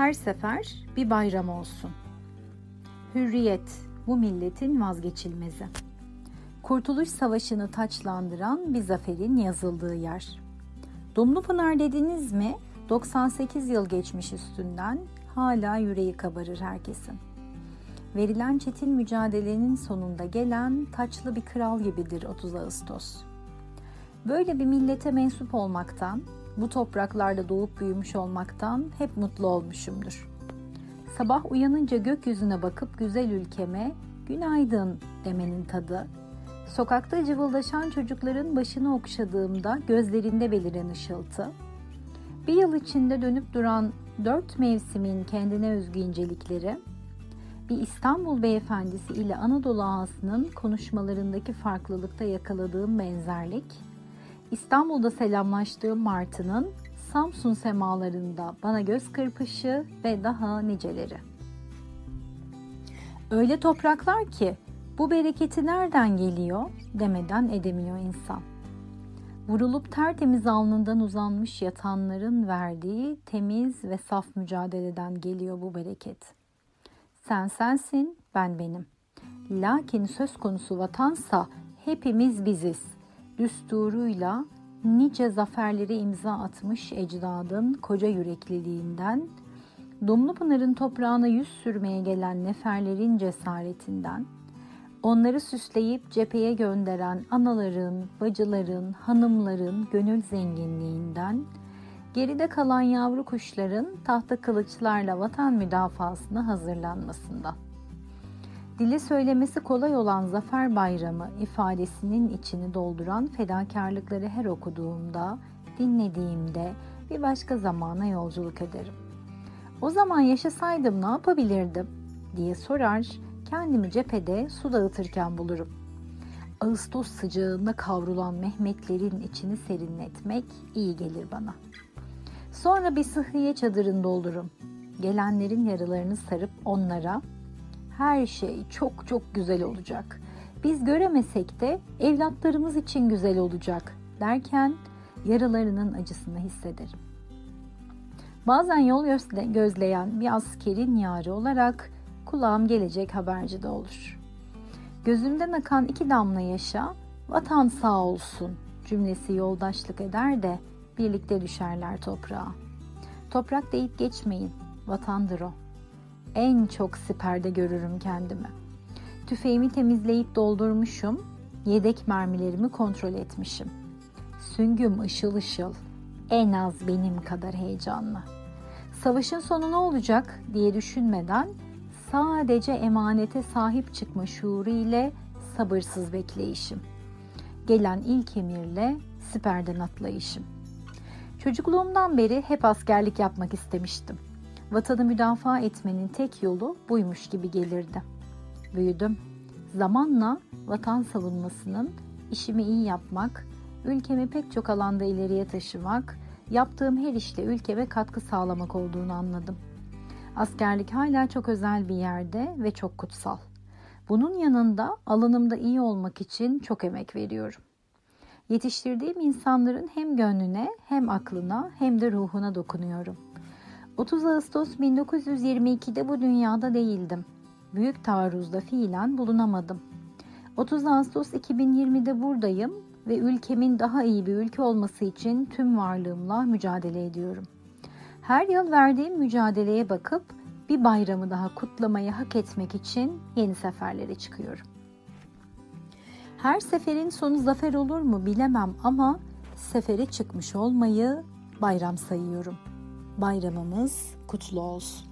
Her sefer bir bayram olsun. Hürriyet bu milletin vazgeçilmezi. Kurtuluş Savaşı'nı taçlandıran bir zaferin yazıldığı yer. Dumlupınar dediniz mi 98 yıl geçmiş üstünden hala yüreği kabarır herkesin. Verilen çetin mücadelenin sonunda gelen taçlı bir kral gibidir 30 Ağustos. Böyle bir millete mensup olmaktan, bu topraklarda doğup büyümüş olmaktan hep mutlu olmuşumdur. Sabah uyanınca gökyüzüne bakıp güzel ülkeme günaydın demenin tadı, sokakta cıvıldaşan çocukların başını okşadığımda gözlerinde beliren ışıltı, bir yıl içinde dönüp duran dört mevsimin kendine özgü incelikleri, bir İstanbul beyefendisi ile Anadolu ağasının konuşmalarındaki farklılıkta yakaladığım benzerlik, İstanbul'da selamlaştığım Martı'nın Samsun semalarında bana göz kırpışı ve daha niceleri. Öyle topraklar ki bu bereketi nereden geliyor demeden edemiyor insan. Vurulup tertemiz alnından uzanmış yatanların verdiği temiz ve saf mücadeleden geliyor bu bereket. Sen sensin, ben benim. Lakin söz konusu vatansa hepimiz biziz. Düsturuyla nice zaferleri imza atmış ecdadın koca yürekliliğinden, Dumlupınar'ın toprağına yüz sürmeye gelen neferlerin cesaretinden, onları süsleyip cepheye gönderen anaların, bacıların, hanımların gönül zenginliğinden, geride kalan yavru kuşların tahta kılıçlarla vatan müdafasına hazırlanmasından. Dili söylemesi kolay olan Zafer Bayramı ifadesinin içini dolduran fedakarlıkları her okuduğumda, dinlediğimde bir başka zamana yolculuk ederim. O zaman yaşasaydım ne yapabilirdim diye sorar, kendimi cephede su dağıtırken bulurum. Ağustos sıcağında kavrulan Mehmetlerin içini serinletmek iyi gelir bana. Sonra bir sıhhiye çadırında olurum. Gelenlerin yaralarını sarıp onlara her şey çok çok güzel olacak. Biz göremesek de evlatlarımız için güzel olacak derken yaralarının acısını hissederim. Bazen yol gözleyen bir askerin yarı olarak kulağım gelecek haberci de olur. Gözümden akan iki damla yaşa, vatan sağ olsun cümlesi yoldaşlık eder de birlikte düşerler toprağa. Toprak deyip geçmeyin, vatandır o en çok siperde görürüm kendimi. Tüfeğimi temizleyip doldurmuşum, yedek mermilerimi kontrol etmişim. Süngüm ışıl ışıl, en az benim kadar heyecanlı. Savaşın sonu ne olacak diye düşünmeden sadece emanete sahip çıkma şuuru ile sabırsız bekleyişim. Gelen ilk emirle siperden atlayışım. Çocukluğumdan beri hep askerlik yapmak istemiştim vatanı müdafaa etmenin tek yolu buymuş gibi gelirdi. Büyüdüm. Zamanla vatan savunmasının işimi iyi yapmak, ülkemi pek çok alanda ileriye taşımak, yaptığım her işle ülkeme katkı sağlamak olduğunu anladım. Askerlik hala çok özel bir yerde ve çok kutsal. Bunun yanında alanımda iyi olmak için çok emek veriyorum. Yetiştirdiğim insanların hem gönlüne hem aklına hem de ruhuna dokunuyorum.'' 30 Ağustos 1922'de bu dünyada değildim. Büyük taarruzda fiilen bulunamadım. 30 Ağustos 2020'de buradayım ve ülkemin daha iyi bir ülke olması için tüm varlığımla mücadele ediyorum. Her yıl verdiğim mücadeleye bakıp bir bayramı daha kutlamayı hak etmek için yeni seferlere çıkıyorum. Her seferin sonu zafer olur mu bilemem ama sefere çıkmış olmayı bayram sayıyorum.'' Bayramımız kutlu olsun.